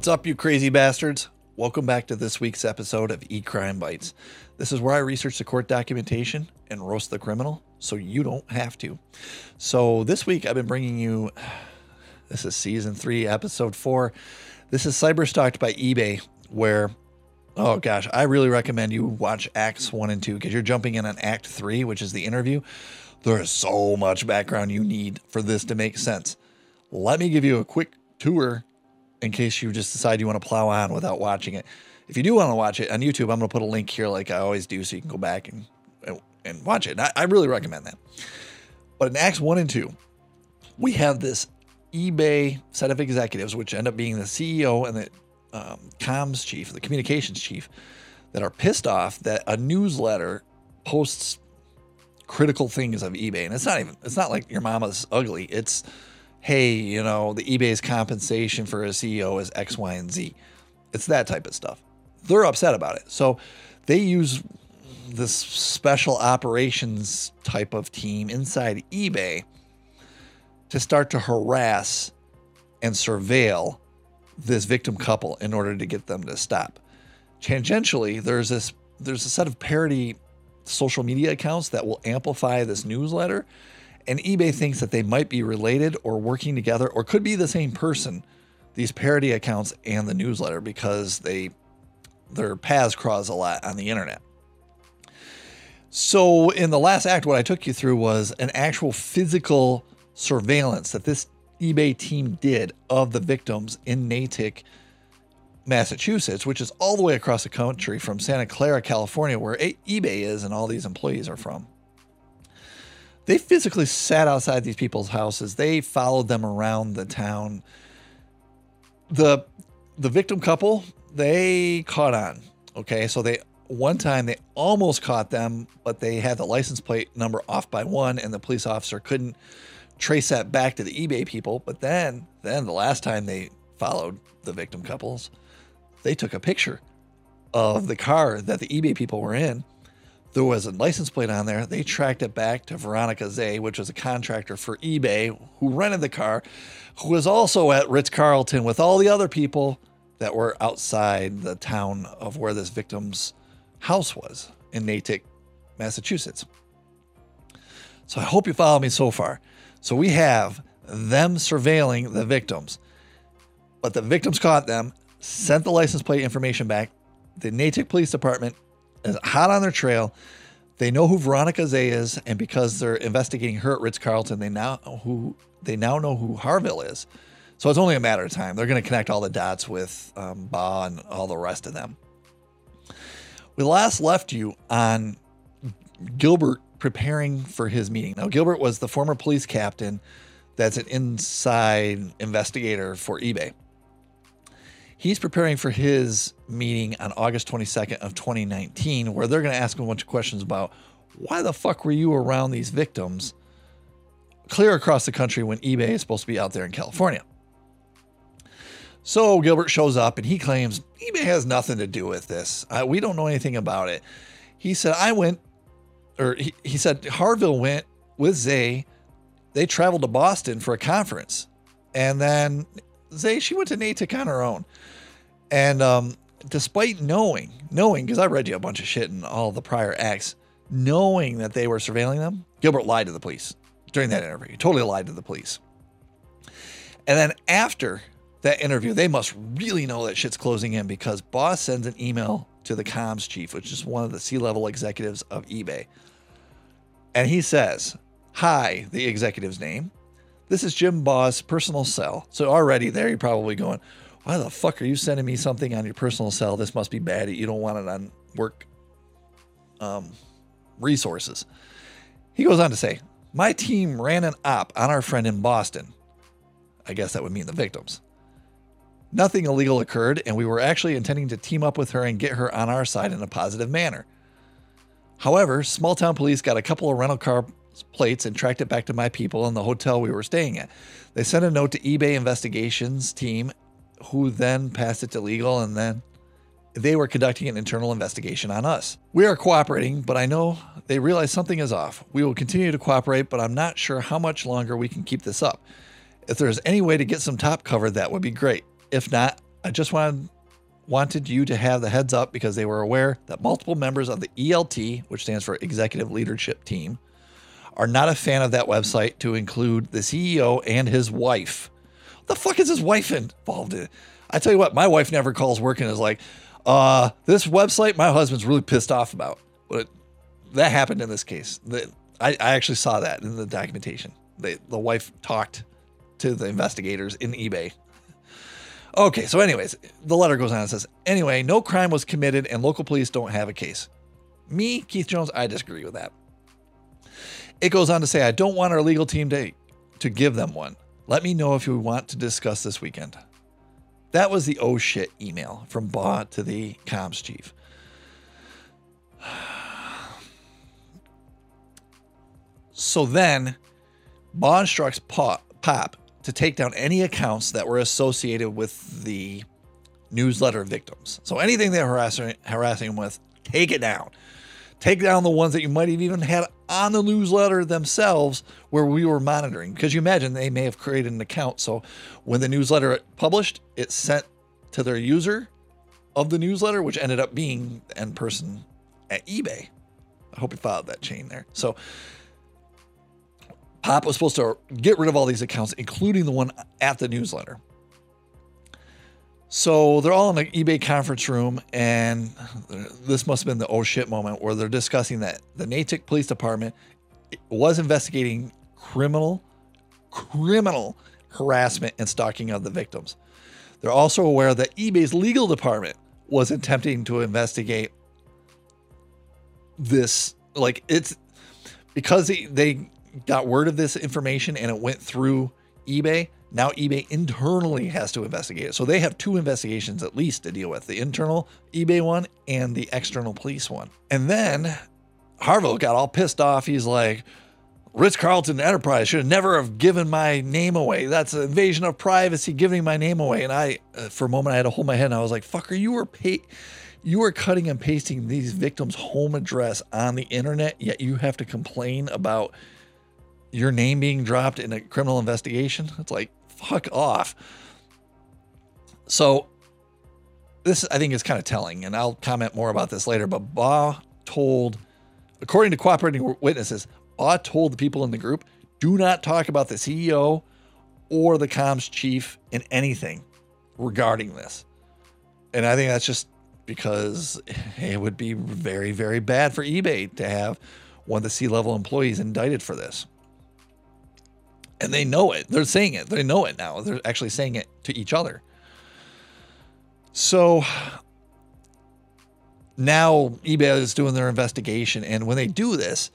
What's up, you crazy bastards? Welcome back to this week's episode of E Crime Bites. This is where I research the court documentation and roast the criminal so you don't have to. So, this week I've been bringing you this is season three, episode four. This is Cyber Stalked by eBay, where oh gosh, I really recommend you watch acts one and two because you're jumping in on act three, which is the interview. There is so much background you need for this to make sense. Let me give you a quick tour in case you just decide you want to plow on without watching it. If you do want to watch it on YouTube, I'm going to put a link here like I always do so you can go back and and watch it. I, I really recommend that. But in Acts 1 and 2, we have this eBay set of executives, which end up being the CEO and the um, comms chief, the communications chief, that are pissed off that a newsletter posts critical things of eBay. And it's not even, it's not like your mama's ugly. It's, hey, you know, the eBay's compensation for a CEO is X, Y, and Z. It's that type of stuff. They're upset about it. So they use this special operations type of team inside eBay to start to harass and surveil this victim couple in order to get them to stop. Tangentially, there's this there's a set of parody social media accounts that will amplify this newsletter and eBay thinks that they might be related or working together or could be the same person, these parody accounts and the newsletter, because they their paths cross a lot on the internet. So, in the last act, what I took you through was an actual physical surveillance that this eBay team did of the victims in Natick, Massachusetts, which is all the way across the country from Santa Clara, California, where eBay is and all these employees are from. They physically sat outside these people's houses. They followed them around the town. The the victim couple, they caught on. Okay, so they one time they almost caught them, but they had the license plate number off by one, and the police officer couldn't trace that back to the eBay people. But then, then the last time they followed the victim couples, they took a picture of the car that the eBay people were in. There was a license plate on there. They tracked it back to Veronica Zea, which was a contractor for eBay who rented the car, who was also at Ritz Carlton with all the other people that were outside the town of where this victim's house was in Natick, Massachusetts. So I hope you follow me so far. So we have them surveilling the victims, but the victims caught them, sent the license plate information back. The Natick Police Department hot on their trail. They know who Veronica Zea is, and because they're investigating her at Ritz Carlton, they now who they now know who Harville is. So it's only a matter of time. They're going to connect all the dots with um, Baugh and all the rest of them. We last left you on Gilbert preparing for his meeting. Now, Gilbert was the former police captain that's an inside investigator for eBay. He's preparing for his meeting on August 22nd of 2019, where they're going to ask him a bunch of questions about why the fuck were you around these victims clear across the country when eBay is supposed to be out there in California? So Gilbert shows up and he claims eBay has nothing to do with this. We don't know anything about it. He said, I went, or he, he said, Harville went with Zea. They traveled to Boston for a conference. And then Zea, she went to Natick on her own. And um, despite knowing, knowing, because I read you a bunch of shit in all the prior acts, knowing that they were surveilling them, Gilbert lied to the police during that interview. He totally lied to the police. And then after that interview, they must really know that shit's closing in because Baugh sends an email to the comms chief, which is one of the C level executives of eBay. And he says, Hi, the executive's name. This is Jim Baugh's personal cell. So already there, you're probably going, Why the fuck are you sending me something on your personal cell? This must be bad. You don't want it on work um, resources. He goes on to say, My team ran an op on our friend in Boston. I guess that would mean the victims. Nothing illegal occurred, and we were actually intending to team up with her and get her on our side in a positive manner. However, small town police got a couple of rental car plates and tracked it back to my people in the hotel we were staying at. They sent a note to eBay investigations team, who then passed it to legal, and then they were conducting an internal investigation on us. We are cooperating, but I know they realize something is off. We will continue to cooperate, but I'm not sure how much longer we can keep this up. If there's any way to get some top cover, that would be great. If not, I just wanted wanted you to have the heads up because they were aware that multiple members of the ELT, which stands for Executive Leadership Team, are not a fan of that website to include the CEO and his wife. The fuck is his wife involved in? I tell you what, my wife never calls work and is like, uh, this website my husband's really pissed off about. But that happened in this case. The, I, I actually saw that in the documentation. They, the wife talked to the investigators in eBay Okay, so anyways, the letter goes on and says, anyway, no crime was committed and local police don't have a case. Me, Keith Jones, I disagree with that. It goes on to say, I don't want our legal team to, to give them one. Let me know if you want to discuss this weekend. That was the oh shit email from Baugh to the comms chief. So then, Baugh instructs Popp, Popp to take down any accounts that were associated with the newsletter victims. So anything they're harassing, harassing with, take it down. Take down the ones that you might have even had on the newsletter themselves where we were monitoring. Because you imagine they may have created an account. So when the newsletter published, it sent to their user of the newsletter, which ended up being the end person at eBay. I hope you followed that chain there. So Popp was supposed to get rid of all these accounts, including the one at the newsletter. So they're all in an eBay conference room, and this must have been the oh shit moment where they're discussing that the Natick Police Department was investigating criminal, criminal harassment and stalking of the victims. They're also aware that eBay's legal department was attempting to investigate this. Like it's because they, they got word of this information and it went through eBay, now eBay internally has to investigate it. So they have two investigations at least to deal with the internal eBay one and the external police one. And then Harville got all pissed off. He's like, Ritz Carlton Enterprise should never have given my name away. That's an invasion of privacy, giving my name away. And I, uh, for a moment, I had to hold my head and I was like, fucker, you were paid you are cutting and pasting these victims' home address on the internet, yet you have to complain about your name being dropped in a criminal investigation. It's like, fuck off. So, this I think is kind of telling, and I'll comment more about this later. But Baugh told, according to cooperating witnesses, Baugh told the people in the group, do not talk about the CEO or the comms chief in anything regarding this. And I think that's just because it would be very, very bad for eBay to have one of the C level employees indicted for this and they know it. They're saying it. They know it now. They're actually saying it to each other. So now eBay is doing their investigation, and when they do this,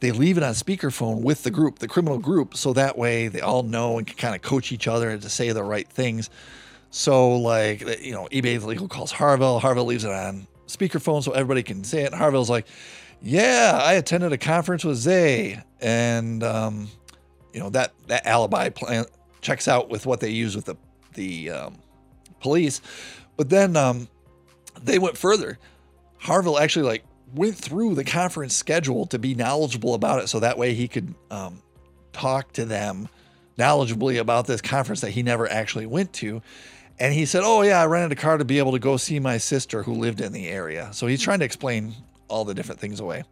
they leave it on speakerphone with the group, the criminal group, so that way they all know and can kind of coach each other to say the right things. So, like, you know, eBay legal calls Harville. Harville leaves it on speakerphone so everybody can say it. And Harville's like, "Yeah, I attended a conference with Zea, and um, you know that that alibi plan checks out with what they use with the the um, police. But then um, they went further. Harville actually like went through the conference schedule to be knowledgeable about it, so that way he could um, talk to them knowledgeably about this conference that he never actually went to. And he said, "Oh yeah, I rented a car to be able to go see my sister who lived in the area." So he's trying to explain all the different things away.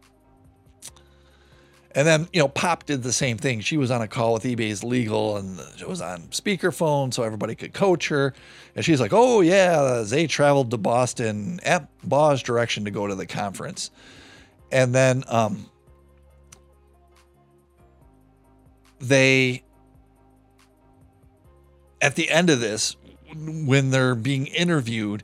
And then, you know, Popp did the same thing. She was on a call with eBay's legal and it was on speakerphone so everybody could coach her. And she's like, oh, yeah, they traveled to Boston at Baugh's direction to go to the conference. And then um, they, at the end of this, when they're being interviewed,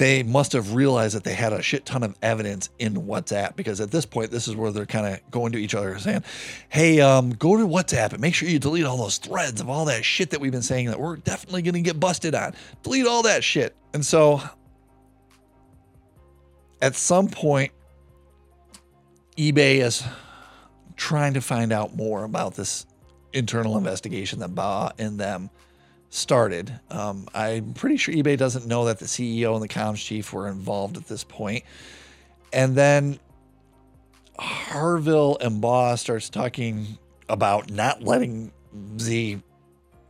they must have realized that they had a shit ton of evidence in WhatsApp because at this point, this is where they're kind of going to each other saying, Hey, um, go to WhatsApp and make sure you delete all those threads of all that shit that we've been saying that we're definitely going to get busted on. Delete all that shit. And so at some point, eBay is trying to find out more about this internal investigation that Baugh and them started. Um, I'm pretty sure eBay doesn't know that the CEO and the comms chief were involved at this point. And then Harville and Baugh starts talking about not letting Zea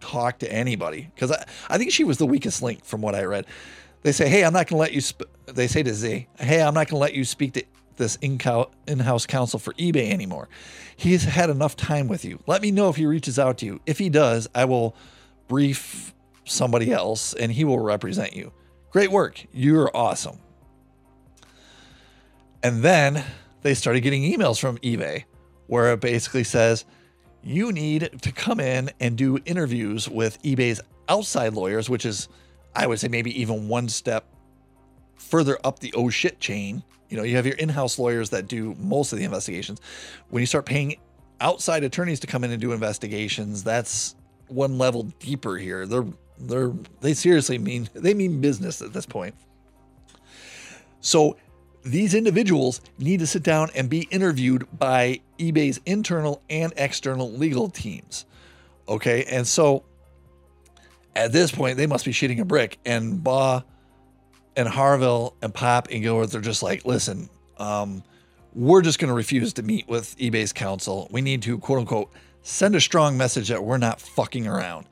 talk to anybody because I, I think she was the weakest link from what I read. They say, hey, I'm not going to let you, they say to Zea, hey, I'm not going to let you speak to this in-house counsel for eBay anymore. He's had enough time with you. Let me know if he reaches out to you. If he does, I will brief somebody else and he will represent you. Great work. You're awesome. And then they started getting emails from eBay where it basically says, you need to come in and do interviews with eBay's outside lawyers, which is, I would say, maybe even one step further up the oh shit chain. You know, you have your in house lawyers that do most of the investigations. When you start paying outside attorneys to come in and do investigations, that's one level deeper here. They're they're they seriously mean they mean business at this point. So these individuals need to sit down and be interviewed by eBay's internal and external legal teams. Okay, and so at this point they must be shooting a brick, and Baugh and Harville and Popp and Gilworth are just like, listen, um, we're just going to refuse to meet with eBay's counsel. We need to quote unquote send a strong message that we're not fucking around.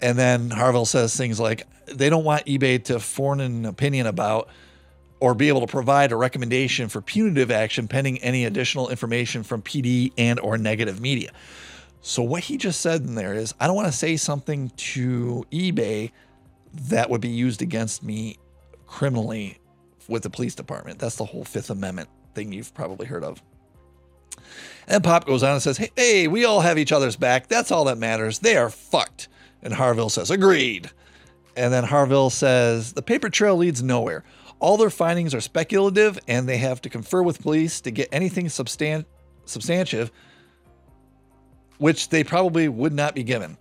And then Harville says things like they don't want eBay to form an opinion about or be able to provide a recommendation for punitive action pending any additional information from PD and or negative media. So what he just said in there is I don't want to say something to eBay that would be used against me criminally with the police department. That's the whole Fifth Amendment thing you've probably heard of. And Popp goes on and says, hey, hey, we all have each other's back. That's all that matters. They are fucked. And Harville says, agreed. And then Harville says, the paper trail leads nowhere. All their findings are speculative and they have to confer with police to get anything substan- substantive, which they probably would not be given.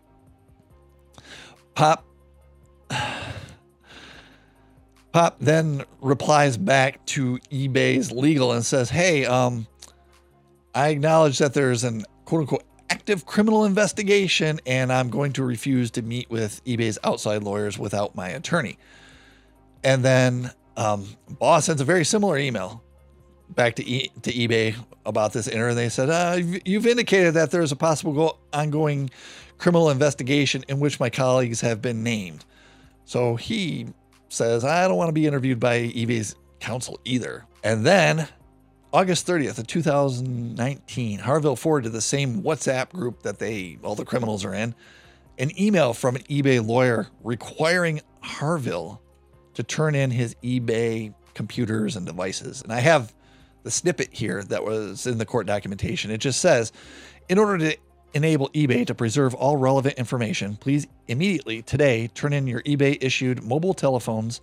Popp Popp then replies back to eBay's legal and says, Hey, um, I acknowledge that there's an quote unquote active criminal investigation, and I'm going to refuse to meet with eBay's outside lawyers without my attorney. And then um, Baugh sends a very similar email back to e- to eBay about this and they said, uh, "You've indicated that there is a possible go- ongoing criminal investigation in which my colleagues have been named." So he says, "I don't want to be interviewed by eBay's counsel either." And then August 30th of 2019, Harville forwarded to the same WhatsApp group that they all the criminals are in an email from an eBay lawyer requiring Harville to turn in his eBay computers and devices. And I have the snippet here that was in the court documentation. It just says, in order to enable eBay to preserve all relevant information, please immediately today turn in your eBay issued mobile telephones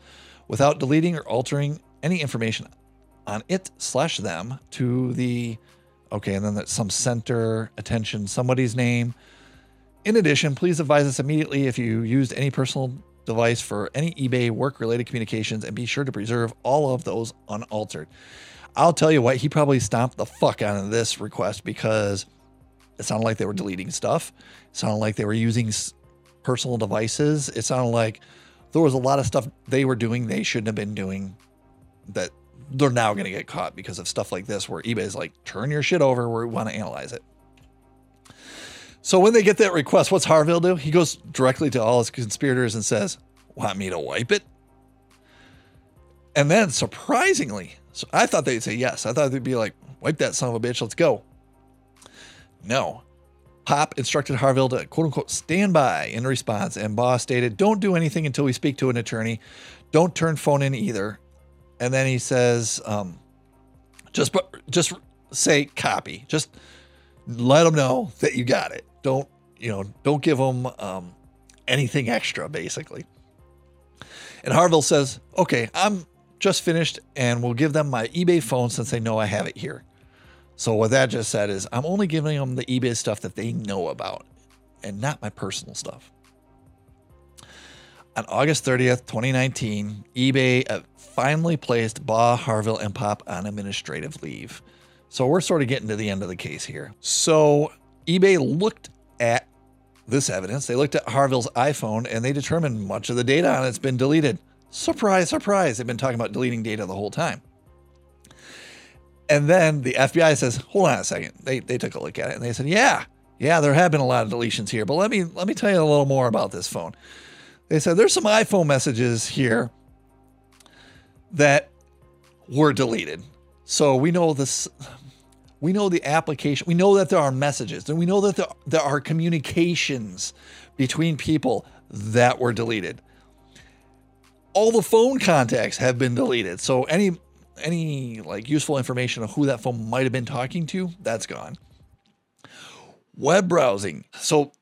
without deleting or altering any information on it slash them to the okay, and then that's some center attention, somebody's name. In addition, please advise us immediately if you used any personal device for any eBay work related communications and be sure to preserve all of those unaltered. I'll tell you what, he probably stomped the fuck out of this request because it sounded like they were deleting stuff. It sounded like they were using personal devices. It sounded like there was a lot of stuff they were doing they shouldn't have been doing that they're now going to get caught because of stuff like this where eBay's like, turn your shit over, we want to analyze it. So when they get that request, what's Harville do? He goes directly to all his conspirators and says, Want me to wipe it? And then surprisingly, so I thought they'd say yes. I thought they'd be like, wipe that son of a bitch, let's go. No. Popp instructed Harville to quote unquote stand by in response, and Baugh stated, Don't do anything until we speak to an attorney. Don't turn phone in either. And then he says, um, just just say copy. Just let them know that you got it. Don't, you know, don't give them um, anything extra, basically. And Harville says, okay, I'm just finished and we'll give them my eBay phone since they know I have it here. So what that just said is I'm only giving them the eBay stuff that they know about and not my personal stuff. On August 30th, 2019, eBay uh, finally placed Baugh, Harville, and Popp on administrative leave. So we're sort of getting to the end of the case here. So eBay looked at this evidence. They looked at Harville's iPhone and they determined much of the data on it's been deleted. Surprise, surprise. They've been talking about deleting data the whole time. And then the FBI says, hold on a second. They, they took a look at it and they said, yeah, Yeah, there have been a lot of deletions here, but let me let me tell you a little more about this phone. They said there's some iPhone messages here that were deleted. So we know this we know the application, we know that there are messages, and we know that there, there are communications between people that were deleted. All the phone contacts have been deleted. So any any like useful information of who that phone might have been talking to, that's gone. Web browsing. So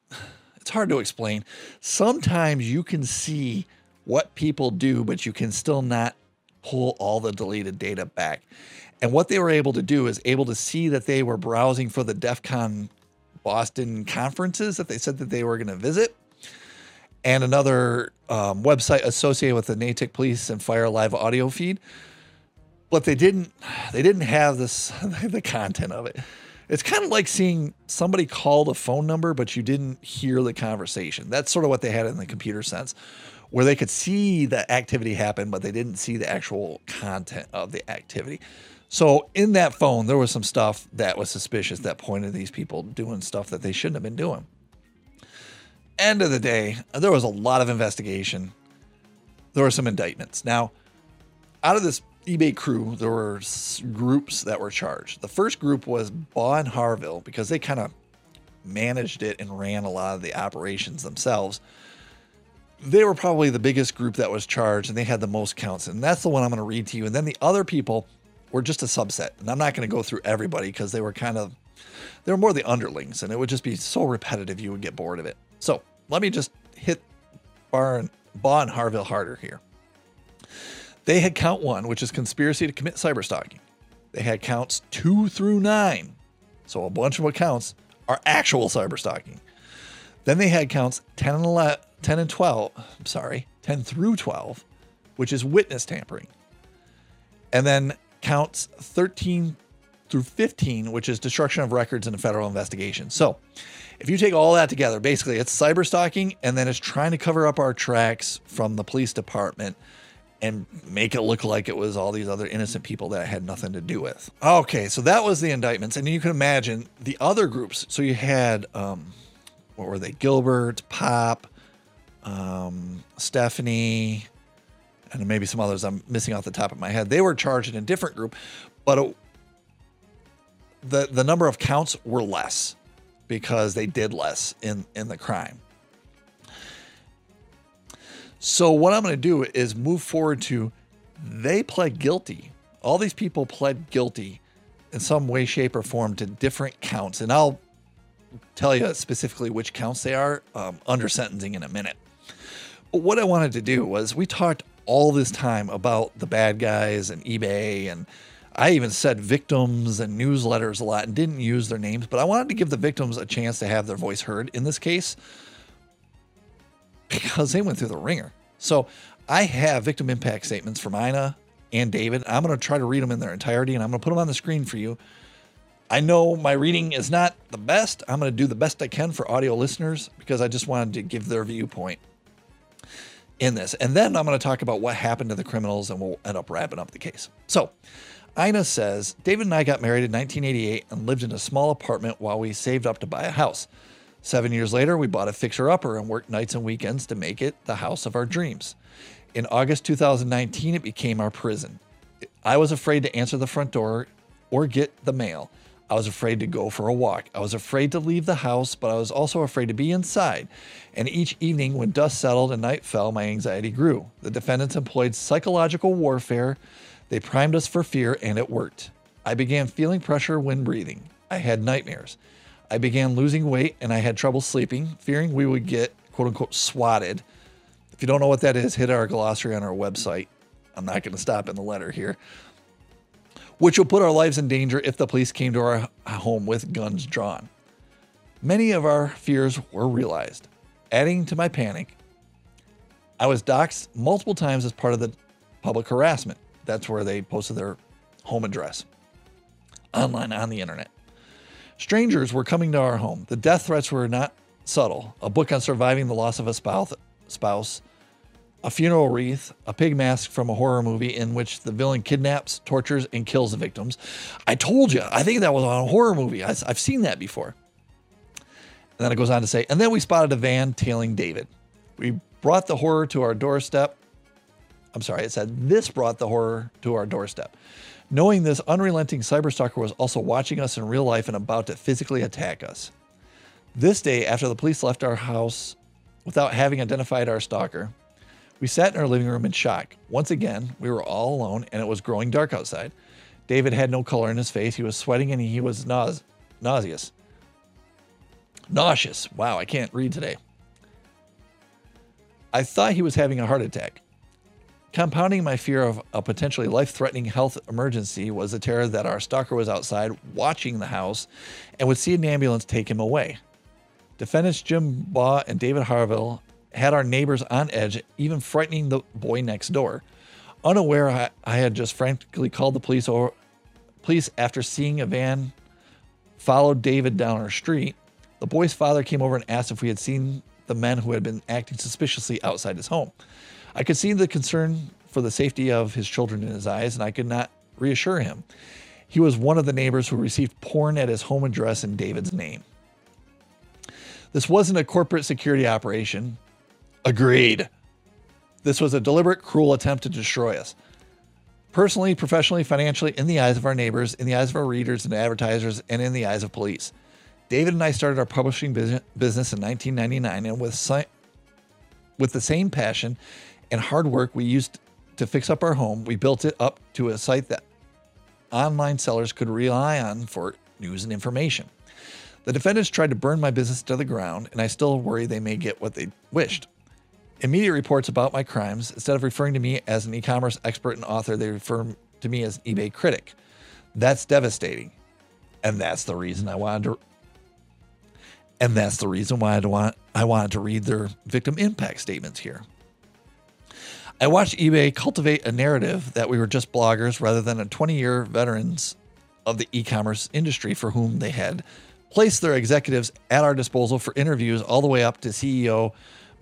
it's hard to explain. Sometimes you can see what people do, but you can still not pull all the deleted data back. And what they were able to do is able to see that they were browsing for the DEF CON Boston conferences that they said that they were going to visit and another um, website associated with the Natick Police and Fire live audio feed. But they didn't they didn't have this the content of it. It's kind of like seeing somebody call the phone number, but you didn't hear the conversation. That's sort of what they had in the computer sense, where they could see the activity happen, but they didn't see the actual content of the activity. So in that phone, there was some stuff that was suspicious that pointed these people doing stuff that they shouldn't have been doing end of the day, there was a lot of investigation. There were some indictments. Now, out of this eBay crew, there were groups that were charged. The first group was Baugh and Harville because they kind of managed it and ran a lot of the operations themselves. They were probably the biggest group that was charged and they had the most counts. And that's the one I'm going to read to you. And then the other people were just a subset. And I'm not going to go through everybody because they were kind of, they were more the underlings and it would just be so repetitive you would get bored of it. So let me just hit Bar and, Baugh and Harville harder here. They had count one, which is conspiracy to commit cyberstalking. They had counts two through nine. So a bunch of accounts are actual cyberstalking. Then they had counts 10 and 11, 10 and 12, I'm sorry, 10 through 12, which is witness tampering. And then counts 13 through 15, which is destruction of records in a federal investigation. So if you take all that together, basically it's cyber stalking and then it's trying to cover up our tracks from the police department and make it look like it was all these other innocent people that had nothing to do with. Okay, so that was the indictments. And you can imagine the other groups. So you had, um, what were they? Gilbert, Popp, um, Stephanie, and maybe some others I'm missing off the top of my head. They were charged in a different group, but it, the, the number of counts were less because they did less in, in the crime. So, what I'm going to do is move forward to they pled guilty. All these people pled guilty in some way, shape, or form to different counts. And I'll tell you specifically which counts they are um, under sentencing in a minute. But what I wanted to do was we talked all this time about the bad guys and eBay and I even said victims and newsletters a lot and didn't use their names, but I wanted to give the victims a chance to have their voice heard in this case because they went through the ringer. So I have victim impact statements from Ina and David. I'm going to try to read them in their entirety and I'm going to put them on the screen for you. I know my reading is not the best. I'm going to do the best I can for audio listeners because I just wanted to give their viewpoint in this. And then I'm going to talk about what happened to the criminals and we'll end up wrapping up the case. So, Ina says David and I got married in 1988 and lived in a small apartment while we saved up to buy a house. Seven years later, we bought a fixer upper and worked nights and weekends to make it the house of our dreams. In August 2019, it became our prison. I was afraid to answer the front door or get the mail. I was afraid to go for a walk. I was afraid to leave the house, but I was also afraid to be inside. And each evening, when dust settled and night fell, my anxiety grew. The defendants employed psychological warfare they primed us for fear, and it worked. I began feeling pressure when breathing. I had nightmares. I began losing weight and I had trouble sleeping, fearing we would get quote unquote swatted. If you don't know what that is, hit our glossary on our website. I'm not going to stop in the letter here. Which will put our lives in danger if the police came to our home with guns drawn. Many of our fears were realized. Adding to my panic, I was doxxed multiple times as part of the public harassment. That's where they posted their home address online on the internet. Strangers were coming to our home. The death threats were not subtle. A book on surviving the loss of a spouse, a funeral wreath, a pig mask from a horror movie in which the villain kidnaps, tortures, and kills the victims. I told you, I think that was on a horror movie. I've seen that before. And then it goes on to say, and then we spotted a van tailing David. We brought the horror to our doorstep. I'm sorry, it said this brought the horror to our doorstep. Knowing this unrelenting cyberstalker was also watching us in real life and about to physically attack us. This day, after the police left our house without having identified our stalker, we sat in our living room in shock. Once again, we were all alone and it was growing dark outside. David had no color in his face. He was sweating and he was nause- nauseous. Nauseous. Wow, I can't read today. I thought he was having a heart attack. Compounding my fear of a potentially life threatening health emergency was the terror that our stalker was outside watching the house and would see an ambulance take him away. Defendants Jim Baugh and David Harville had our neighbors on edge, even frightening the boy next door. Unaware, I, I had just frantically called the police or police after seeing a van follow David down our street. The boy's father came over and asked if we had seen the men who had been acting suspiciously outside his home. I could see the concern for the safety of his children in his eyes, and I could not reassure him. He was one of the neighbors who received porn at his home address in David's name. This wasn't a corporate security operation. Agreed. This was a deliberate, cruel attempt to destroy us. Personally, professionally, financially, in the eyes of our neighbors, in the eyes of our readers and advertisers, and in the eyes of police. David and I started our publishing business in 1999, and with, with the same passion and hard work we used to fix up our home, we built it up to a site that online sellers could rely on for news and information. The defendants tried to burn my business to the ground, and I still worry they may get what they wished. In media reports about my crimes, instead of referring to me as an e commerce expert and author, they refer to me as an eBay critic. That's devastating. And that's the reason I wanted to. And that's the reason why I, want, I wanted to read their victim impact statements here. I watched eBay cultivate a narrative that we were just bloggers rather than a 20 year veterans of the e commerce industry for whom they had placed their executives at our disposal for interviews all the way up to CEO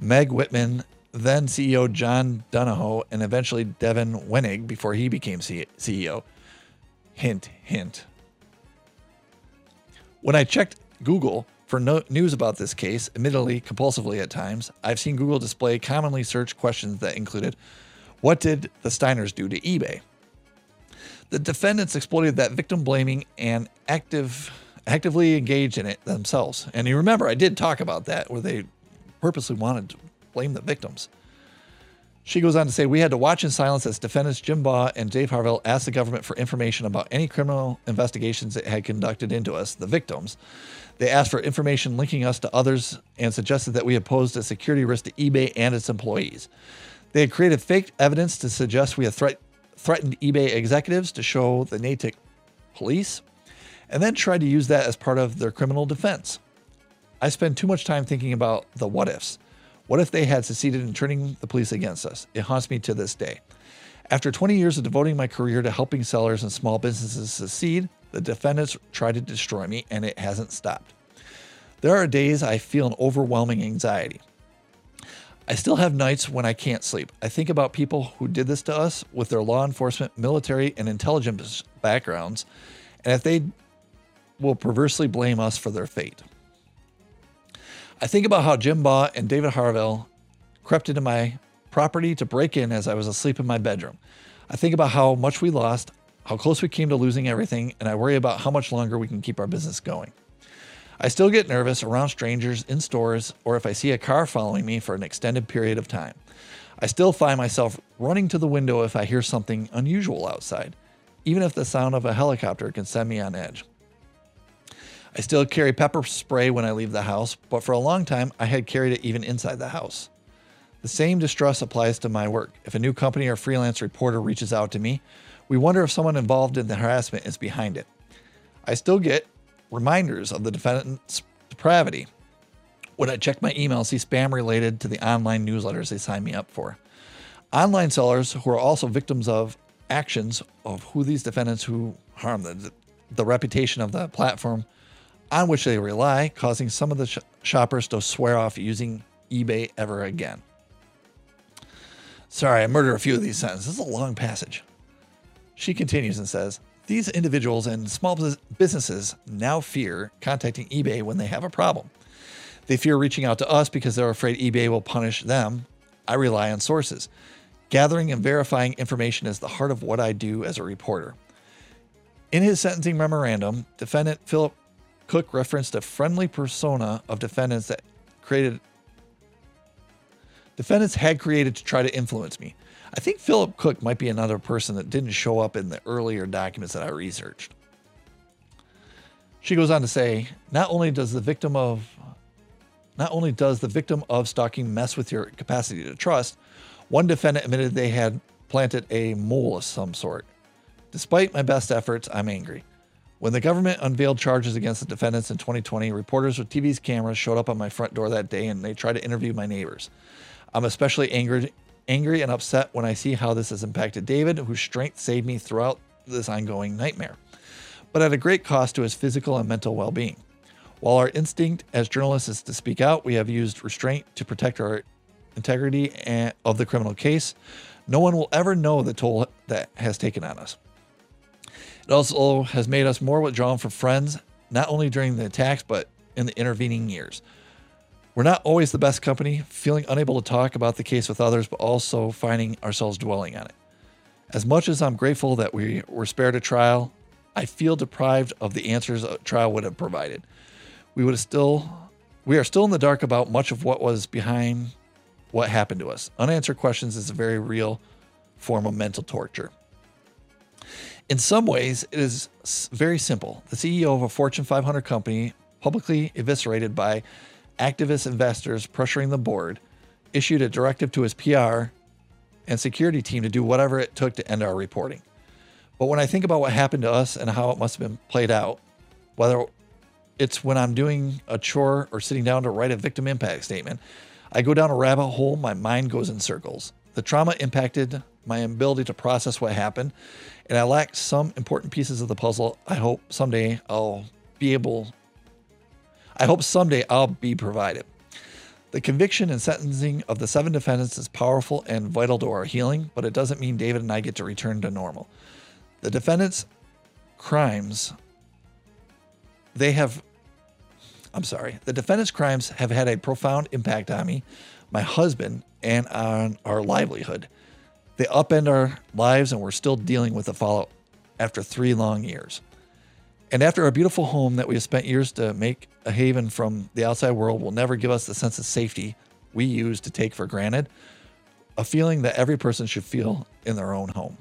Meg Whitman, then CEO John Donahoe, and eventually Devin Wenig before he became CEO. Hint, hint. When I checked Google for no news about this case, admittedly compulsively at times, I've seen Google display commonly searched questions that included What did the Steiners do to eBay? The defendants exploited that victim blaming and active actively engaged in it themselves. And you remember, I did talk about that where they purposely wanted to blame the victims. She goes on to say, We had to watch in silence as defendants Jim Baugh and Dave Harville asked the government for information about any criminal investigations it had conducted into us, the victims. They asked for information linking us to others and suggested that we had posed a security risk to eBay and its employees. They had created fake evidence to suggest we had threat- threatened eBay executives to show the Natick police and then tried to use that as part of their criminal defense. I spend too much time thinking about the what ifs. What if they had succeeded in turning the police against us? It haunts me to this day. After 20 years of devoting my career to helping sellers and small businesses succeed, the defendants tried to destroy me, and it hasn't stopped. There are days I feel an overwhelming anxiety. I still have nights when I can't sleep. I think about people who did this to us with their law enforcement, military, and intelligence backgrounds, and if they will perversely blame us for their fate. I think about how Jim Baugh and David Harville crept into my property to break in as I was asleep in my bedroom. I think about how much we lost, how close we came to losing everything, and I worry about how much longer we can keep our business going. I still get nervous around strangers in stores or if I see a car following me for an extended period of time. I still find myself running to the window if I hear something unusual outside, even if the sound of a helicopter can send me on edge. I still carry pepper spray when I leave the house, but for a long time I had carried it even inside the house. The same distrust applies to my work. If a new company or freelance reporter reaches out to me, we wonder if someone involved in the harassment is behind it. I still get reminders of the defendant's depravity when I check my email see spam related to the online newsletters they sign me up for. Online sellers who are also victims of actions of who these defendants who harm the, the reputation of the platform on which they rely, causing some of the sh- shoppers to swear off using eBay ever again. Sorry, I murdered a few of these sentences. This is a long passage. She continues and says, These individuals and small businesses now fear contacting eBay when they have a problem. They fear reaching out to us because they're afraid eBay will punish them. I rely on sources. Gathering and verifying information is the heart of what I do as a reporter. In his sentencing memorandum, defendant Philip Cooke referenced a friendly persona of defendants that created defendants had created to try to influence me. I think Philip Cooke might be another person that didn't show up in the earlier documents that I researched. She goes on to say, not only does the victim of not only does the victim of stalking mess with your capacity to trust, one defendant admitted they had planted a mole of some sort. Despite my best efforts, I'm angry. When the government unveiled charges against the defendants in 2020, reporters with TV's cameras showed up on my front door that day and they tried to interview my neighbors. I'm especially angry, angry and upset when I see how this has impacted David, whose strength saved me throughout this ongoing nightmare, but at a great cost to his physical and mental well being. While our instinct as journalists is to speak out, we have used restraint to protect our integrity of the criminal case. No one will ever know the toll that has taken on us. It also has made us more withdrawn from friends, not only during the attacks, but in the intervening years. We're not always the best company, feeling unable to talk about the case with others, but also finding ourselves dwelling on it. As much as I'm grateful that we were spared a trial, I feel deprived of the answers a trial would have provided. We would have still we are still in the dark about much of what was behind what happened to us. Unanswered questions is a very real form of mental torture. In some ways, it is very simple. The CEO of a Fortune 500 company, publicly eviscerated by activist investors pressuring the board, issued a directive to his PR and security team to do whatever it took to end our reporting. But when I think about what happened to us and how it must have been played out, whether it's when I'm doing a chore or sitting down to write a victim impact statement, I go down a rabbit hole, my mind goes in circles. The trauma impacted my ability to process what happened, and I lack some important pieces of the puzzle. I hope someday I'll be able I hope someday I'll be provided. The conviction and sentencing of the seven defendants is powerful and vital to our healing, but it doesn't mean David and I get to return to normal. The defendants' crimes, they have, I'm sorry, the defendants' crimes have had a profound impact on me, my husband, and on our livelihood. They upend our lives, and we're still dealing with the fallout after three long years. And after our beautiful home that we have spent years to make a haven from the outside world will never give us the sense of safety we use to take for granted, a feeling that every person should feel in their own home.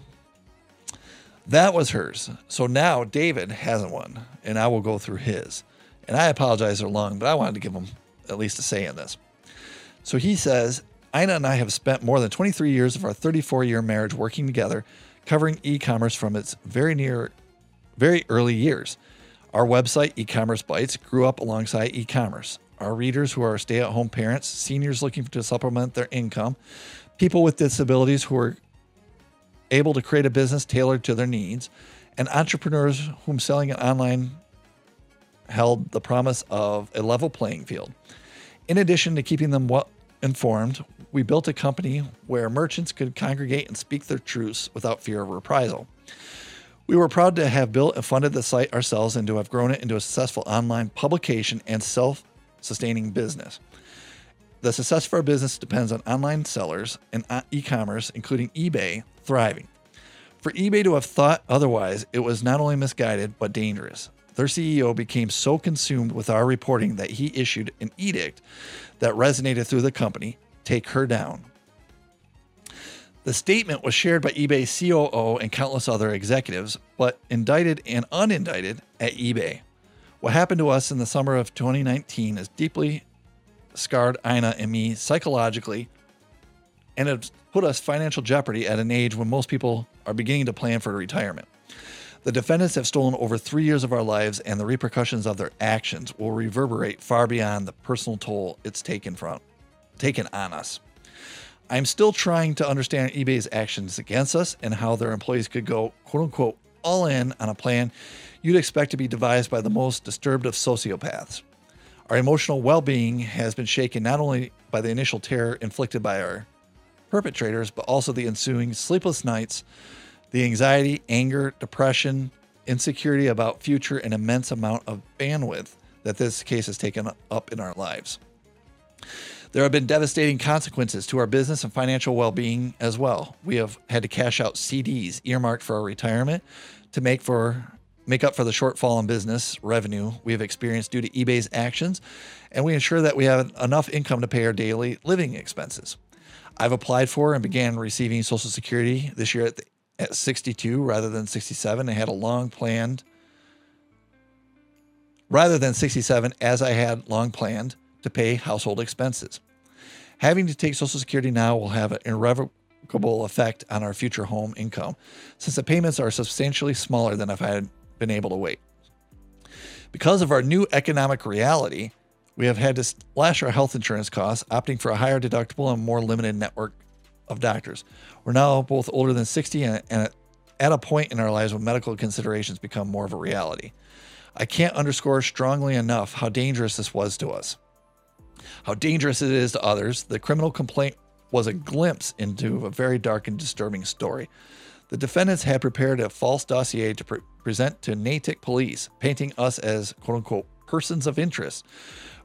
That was hers. So now David hasn't one, and I will go through his. And I apologize for long, but I wanted to give him at least a say in this. So he says, Ina and I have spent more than 23 years of our 34 year marriage working together, covering e commerce from its very near very early years. Our website, EcommerceBytes, grew up alongside e-commerce. Our readers who are stay-at-home parents, seniors looking to supplement their income, people with disabilities who are able to create a business tailored to their needs, and entrepreneurs whom selling it online held the promise of a level playing field. In addition to keeping them well informed, we built a company where merchants could congregate and speak their truths without fear of reprisal. We were proud to have built and funded the site ourselves and to have grown it into a successful online publication and self sustaining business. The success of our business depends on online sellers and uh, e commerce, including eBay, thriving. For eBay to have thought otherwise, it was not only misguided, but dangerous. Their CEO became so consumed with our reporting that he issued an edict that resonated through the company take her down. The statement was shared by eBay COO and countless other executives, but indicted and unindicted at eBay. What happened to us in the summer of 2019 has deeply scarred Ina and me psychologically and has put us financial jeopardy at an age when most people are beginning to plan for retirement. The defendants have stolen over three years of our lives, and the repercussions of their actions will reverberate far beyond the personal toll it's taken from taken on us. I'm still trying to understand eBay's actions against us and how their employees could go, quote unquote, all in on a plan you'd expect to be devised by the most disturbed of sociopaths. Our emotional well being has been shaken not only by the initial terror inflicted by our perpetrators, but also the ensuing sleepless nights, the anxiety, anger, depression, insecurity about future, and immense amount of bandwidth that this case has taken up in our lives. There have been devastating consequences to our business and financial well being as well. We have had to cash out CDs earmarked for our retirement to make for make up for the shortfall in business revenue we have experienced due to eBay's actions, and we ensure that we have enough income to pay our daily living expenses. I've applied for and began receiving Social Security this year at, the, at 62 rather than 67. I had a long planned rather than 67 as I had long planned to pay household expenses. Having to take Social Security now will have an irrevocable effect on our future home income, since the payments are substantially smaller than if I had been able to wait. Because of our new economic reality, we have had to slash our health insurance costs, opting for a higher deductible and more limited network of doctors. We're now both older than 60 and, at a point in our lives when medical considerations become more of a reality. I can't underscore strongly enough how dangerous this was to us how dangerous it is to others. The criminal complaint was a glimpse into a very dark and disturbing story. The defendants had prepared a false dossier to pre- present to Natick police, painting us as quote unquote persons of interest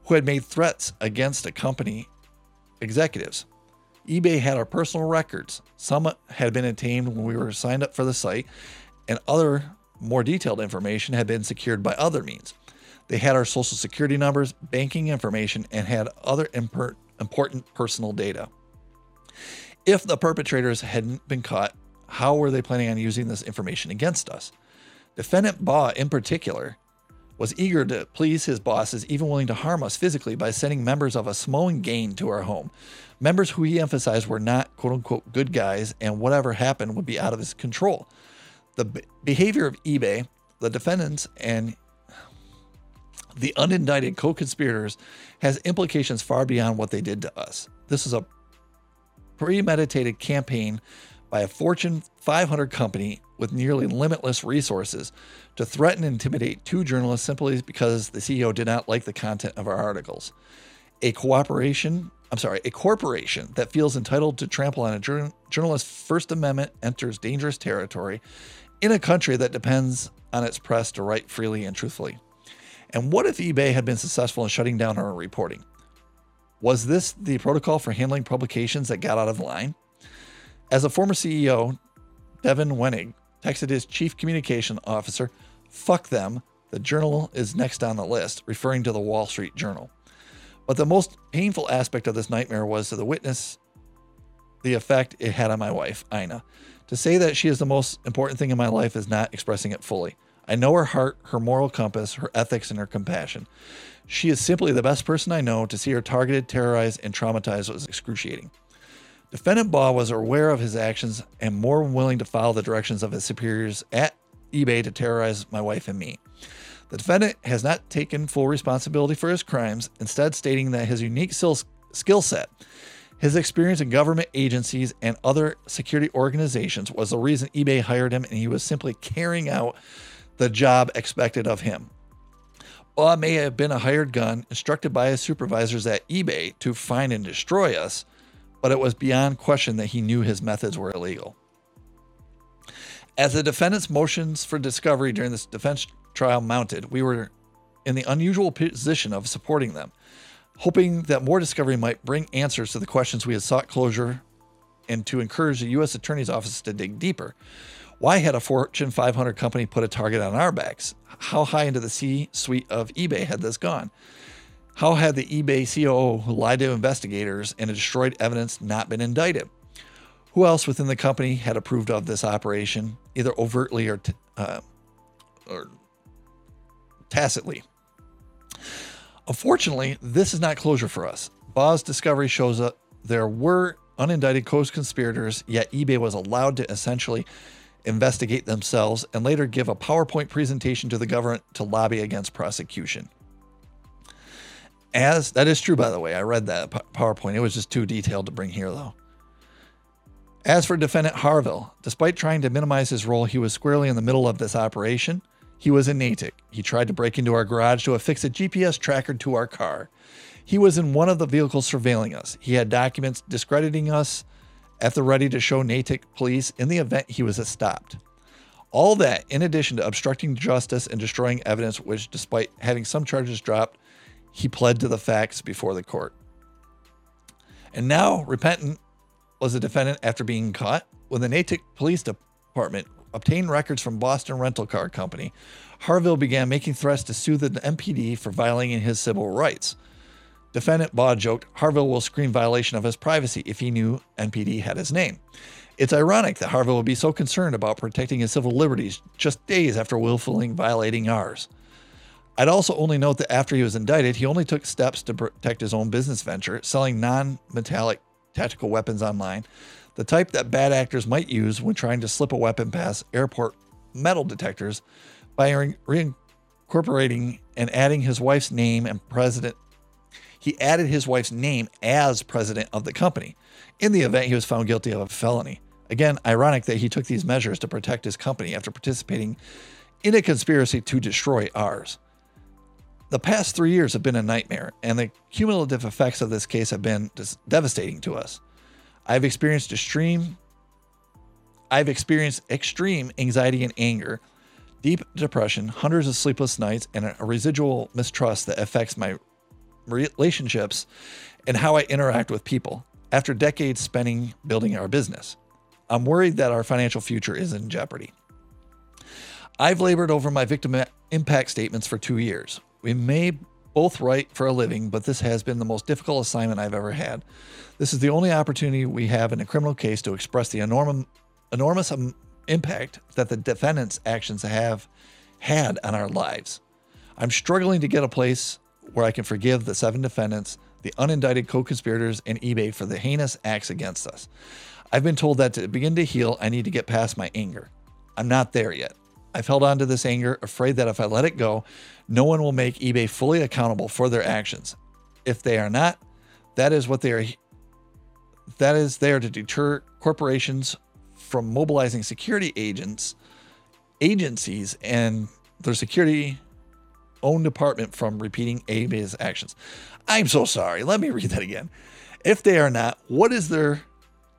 who had made threats against a company executives. eBay had our personal records. Some had been obtained when we were signed up for the site, and other more detailed information had been secured by other means. They had our social security numbers, banking information, and had other imper- important personal data. If the perpetrators hadn't been caught, how were they planning on using this information against us? Defendant Baugh, in particular, was eager to please his bosses, even willing to harm us physically by sending members of a Samoan gang to our home. Members who he emphasized were not quote unquote good guys, and whatever happened would be out of his control. The behavior of eBay, the defendants, and the unindicted co conspirators has implications far beyond what they did to us. This is a premeditated campaign by a Fortune 500 company with nearly limitless resources to threaten and intimidate two journalists simply because the CEO did not like the content of our articles. A cooperation, I'm sorry, a corporation that feels entitled to trample on a journalist's First Amendment enters dangerous territory in a country that depends on its press to write freely and truthfully. And what if eBay had been successful in shutting down our reporting? Was this the protocol for handling publications that got out of line? As a former CEO, Devin Wenig texted his chief communication officer, fuck them, the journal is next on the list, referring to the Wall Street Journal. But the most painful aspect of this nightmare was to the witness the effect it had on my wife, Ina. To say that she is the most important thing in my life is not expressing it fully. I know her heart, her moral compass, her ethics, and her compassion. She is simply the best person I know. To see her targeted, terrorized, and traumatized was excruciating. Defendant Baugh was aware of his actions and more willing to follow the directions of his superiors at eBay to terrorize my wife and me. The defendant has not taken full responsibility for his crimes, instead, stating that his unique skill set, his experience in government agencies and other security organizations was the reason eBay hired him, and he was simply carrying out the job expected of him. Baugh may have been a hired gun instructed by his supervisors at eBay to find and destroy us, but it was beyond question that he knew his methods were illegal. As the defendant's motions for discovery during this defense trial mounted, we were in the unusual position of supporting them, hoping that more discovery might bring answers to the questions we had sought closure and to encourage the U.S. Attorney's Office to dig deeper. Why had a Fortune 500 company put a target on our backs? How high into the C suite of eBay had this gone? How had the eBay COO who lied to investigators and destroyed evidence not been indicted? Who else within the company had approved of this operation, either overtly or, t- uh, or tacitly? Unfortunately, this is not closure for us. Baugh's discovery shows that there were unindicted co conspirators, yet eBay was allowed to essentially investigate themselves, and later give a PowerPoint presentation to the government to lobby against prosecution. As that is true, by the way, I read that PowerPoint. It was just too detailed to bring here, though. As for defendant Harville, despite trying to minimize his role, he was squarely in the middle of this operation. He was in Natick. He tried to break into our garage to affix a GPS tracker to our car. He was in one of the vehicles surveilling us. He had documents discrediting us at the ready to show Natick police in the event he was stopped. All that, in addition to obstructing justice and destroying evidence, which, despite having some charges dropped, he pled to the facts before the court. And now Repentant was a defendant after being caught when the Natick Police Department obtained records from Boston Rental Car Company. Harville began making threats to sue the NPD for violating his civil rights. Defendant Baugh joked Harville will scream violation of his privacy if he knew NPD had his name. It's ironic that Harville would be so concerned about protecting his civil liberties just days after willfully violating ours. I'd also only note that after he was indicted, he only took steps to protect his own business venture, selling non metallic tactical weapons online, the type that bad actors might use when trying to slip a weapon past airport metal detectors by reincorporating and adding his wife's name and president. He added his wife's name as president of the company in the event he was found guilty of a felony. Again, ironic that he took these measures to protect his company after participating in a conspiracy to destroy ours. The past three years have been a nightmare, and the cumulative effects of this case have been devastating to us. I've experienced extreme I've experienced extreme anxiety and anger, deep depression, hundreds of sleepless nights, and a residual mistrust that affects my relationships and how I interact with people after decades spending building our business. I'm worried that our financial future is in jeopardy. I've labored over my victim impact statements for two years. We may both write for a living, but this has been the most difficult assignment I've ever had. This is the only opportunity we have in a criminal case to express the enormous, enormous impact that the defendant's actions have had on our lives. I'm struggling to get a place where I can forgive the seven defendants, the unindicted co conspirators, and eBay for the heinous acts against us. I've been told that to begin to heal, I need to get past my anger. I'm not there yet. I've held on to this anger, afraid that if I let it go, no one will make eBay fully accountable for their actions. If they are not, that is what they are that is there to deter corporations from mobilizing security agents agencies and their security own department from repeating eBay's actions. I'm so sorry. Let me read that again. If they are not, what is there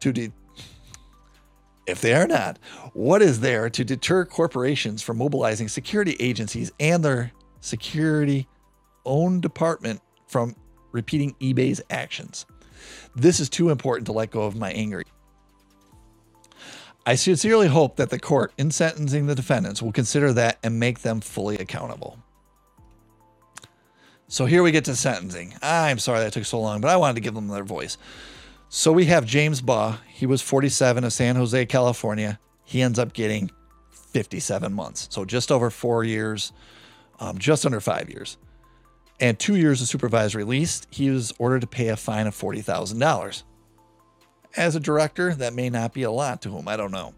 to de- if they are not, what is there to deter corporations from mobilizing security agencies and their security own department from repeating eBay's actions? This is too important to let go of my anger. I sincerely hope that the court, in sentencing the defendants, will consider that and make them fully accountable. So here we get to sentencing. I'm sorry that took so long, but I wanted to give them their voice. So we have James Baugh. He was 47 of San Jose, California. He ends up getting 57 months. So just over four years, um, just under five years. And two years of supervised release. He was ordered to pay a fine of $40,000. As a director, that may not be a lot to whom, I don't know.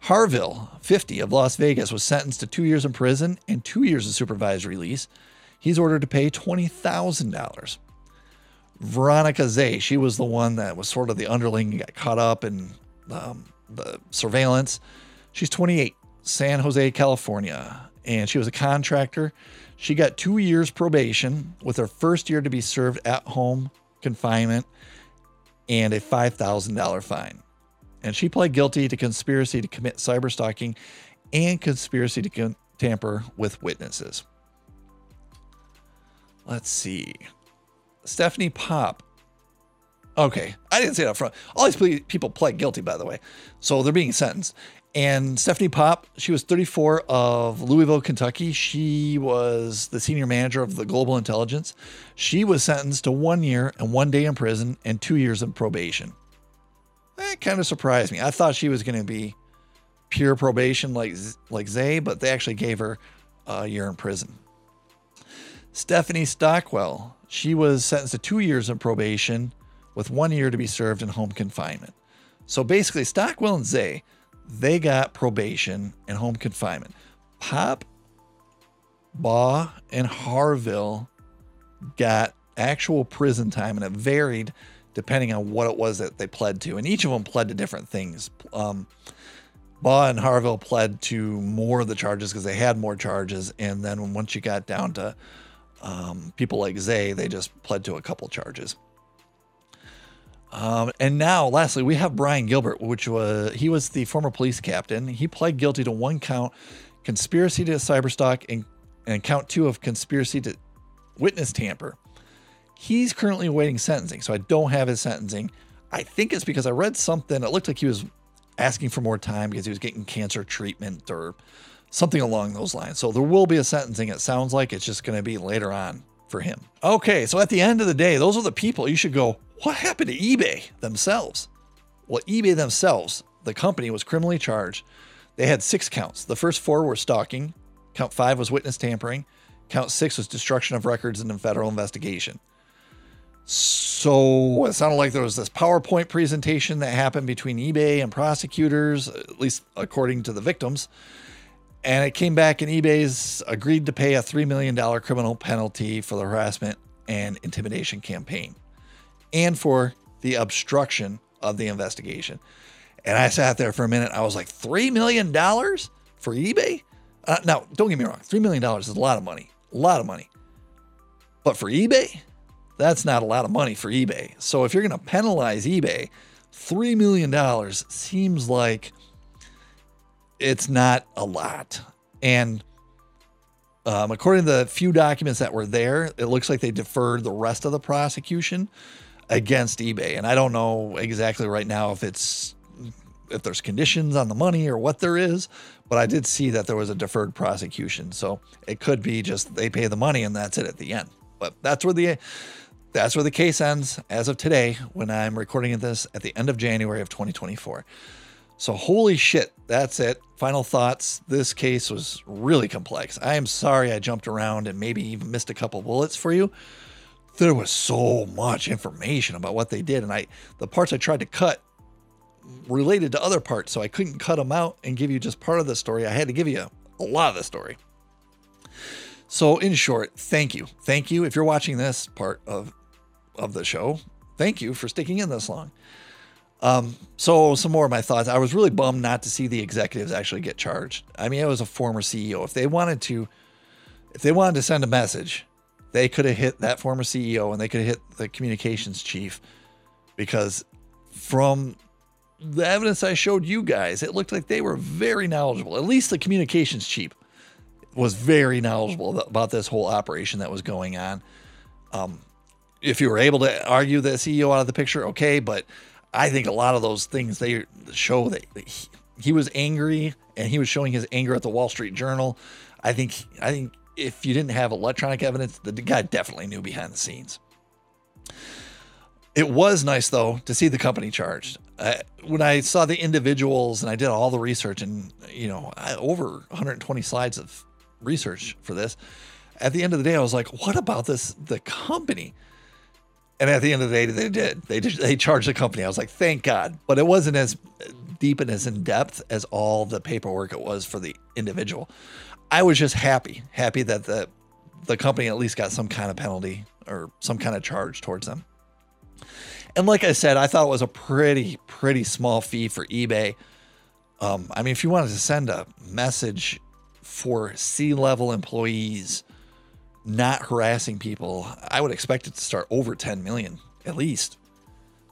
Harville, 50 of Las Vegas, was sentenced to two years in prison and two years of supervised release. He's ordered to pay $20,000. Veronica Zea. She was the one that was sort of the underling and got caught up in um, the surveillance. She's 28, San Jose, California, and she was a contractor. She got two years probation with her first year to be served at home confinement and a $5,000 fine. And she pled guilty to conspiracy to commit cyberstalking and conspiracy to tamper with witnesses. Let's see. Stephanie Popp. Okay, I didn't say that up front. All these people pled guilty, by the way, so they're being sentenced. And Stephanie Popp, she was 34 of Louisville, Kentucky. She was the senior manager of the Global Intelligence. She was sentenced to one year and one day in prison and two years of probation. That kind of surprised me. I thought she was going to be pure probation like like Zea, but they actually gave her a year in prison. Stephanie Stockwell, she was sentenced to two years of probation with one year to be served in home confinement. So basically, Stockwell and Zea, they got probation and home confinement. Popp, Baugh, and Harville got actual prison time, and it varied depending on what it was that they pled to. And each of them pled to different things. Um, Baugh and Harville pled to more of the charges because they had more charges. And then once you got down to um, people like Zea, they just pled to a couple charges. Um, and now, lastly, we have Brian Gilbert, which was he was the former police captain. He pled guilty to one count, conspiracy to cyberstalk, and, and count two of conspiracy to witness tamper. He's currently awaiting sentencing, so I don't have his sentencing. I think it's because I read something. It looked like he was asking for more time because he was getting cancer treatment or something along those lines. So there will be a sentencing. It sounds like it's just going to be later on for him. Okay, so at the end of the day, those are the people you should go, what happened to eBay themselves? Well, eBay themselves, the company was criminally charged. They had six counts. The first four were stalking, count five was witness tampering, count six was destruction of records in a federal investigation. So it sounded like there was this PowerPoint presentation that happened between eBay and prosecutors, at least according to the victims. And it came back, and eBay's agreed to pay a $3 million criminal penalty for the harassment and intimidation campaign and for the obstruction of the investigation. And I sat there for a minute. I was like, $3 million for eBay? Uh, now, don't get me wrong, $3 million is a lot of money, a lot of money. But for eBay, that's not a lot of money for eBay. So if you're going to penalize eBay, $3 million seems like it's not a lot. And um, according to the few documents that were there, it looks like they deferred the rest of the prosecution against eBay. And I don't know exactly right now if it's if there's conditions on the money or what there is, but I did see that there was a deferred prosecution. So it could be just they pay the money and that's it at the end. But that's where the that's where the case ends as of today when I'm recording this at the end of January of 2024. So, holy shit, that's it. Final thoughts. This case was really complex. I am sorry I jumped around and maybe even missed a couple bullets for you. There was so much information about what they did, and I the parts I tried to cut related to other parts, so I couldn't cut them out and give you just part of the story. I had to give you a, lot of the story. So, in short, thank you. Thank you. If you're watching this part of of the show. Thank you for sticking in this long. Um, so some more of my thoughts. I was really bummed not to see the executives actually get charged. I mean, it was a former CEO. If they wanted to, if they wanted to send a message, they could have hit that former CEO and they could have hit the communications chief because from the evidence I showed you guys, it looked like they were very knowledgeable. At least the communications chief was very knowledgeable about this whole operation that was going on. Um, if you were able to argue the CEO out of the picture, okay. But I think a lot of those things they show that he, he was angry and he was showing his anger at the Wall Street Journal. I think I think if you didn't have electronic evidence, the guy definitely knew behind the scenes. It was nice though to see the company charged. Uh, when I saw the individuals and I did all the research and you know I, over 120 slides of research for this, at the end of the day I was like, what about this the company? And at the end of the day, they did. They just, they charged the company. I was like, thank God. But it wasn't as deep and as in depth as all the paperwork it was for the individual. I was just happy, happy that the the company at least got some kind of penalty or some kind of charge towards them. And like I said, I thought it was a pretty, pretty small fee for eBay. Um, I mean, if you wanted to send a message for C level employees not harassing people, I would expect it to start over 10 million at least.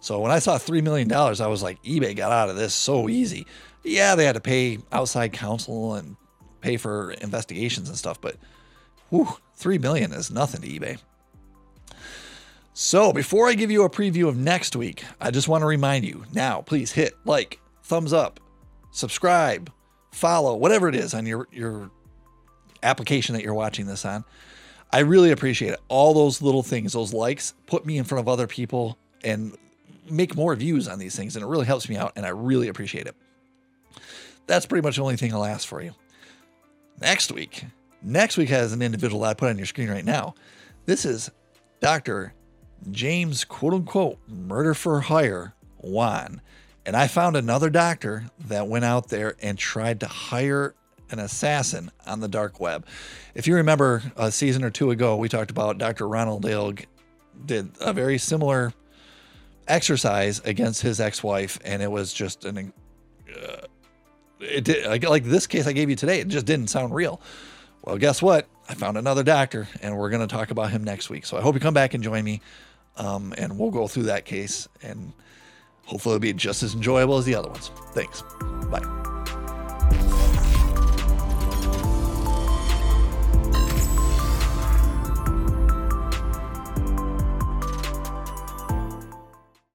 So when I saw $3 million, I was like, eBay got out of this so easy. Yeah, they had to pay outside counsel and pay for investigations and stuff, but whew, 3 million is nothing to eBay. So before I give you a preview of next week, I just want to remind you now, please hit like, thumbs up, subscribe, follow, whatever it is on your, your application that you're watching this on. I really appreciate it. All those little things, those likes, put me in front of other people and make more views on these things. And it really helps me out. And I really appreciate it. That's pretty much the only thing I'll ask for you. Next week, next week has an individual that I put on your screen right now. This is Dr. James, quote unquote, murder for hire Wan. And I found another doctor that went out there and tried to hire an assassin on the dark web. If you remember a season or two ago, we talked about Dr. Ronald Dale did a very similar exercise against his ex-wife, and it was just an uh, it did like this case I gave you today. It just didn't sound real. Well, guess what? I found another doctor, and we're going to talk about him next week. So I hope you come back and join me, um, and we'll go through that case, and hopefully it'll be just as enjoyable as the other ones. Thanks. Bye.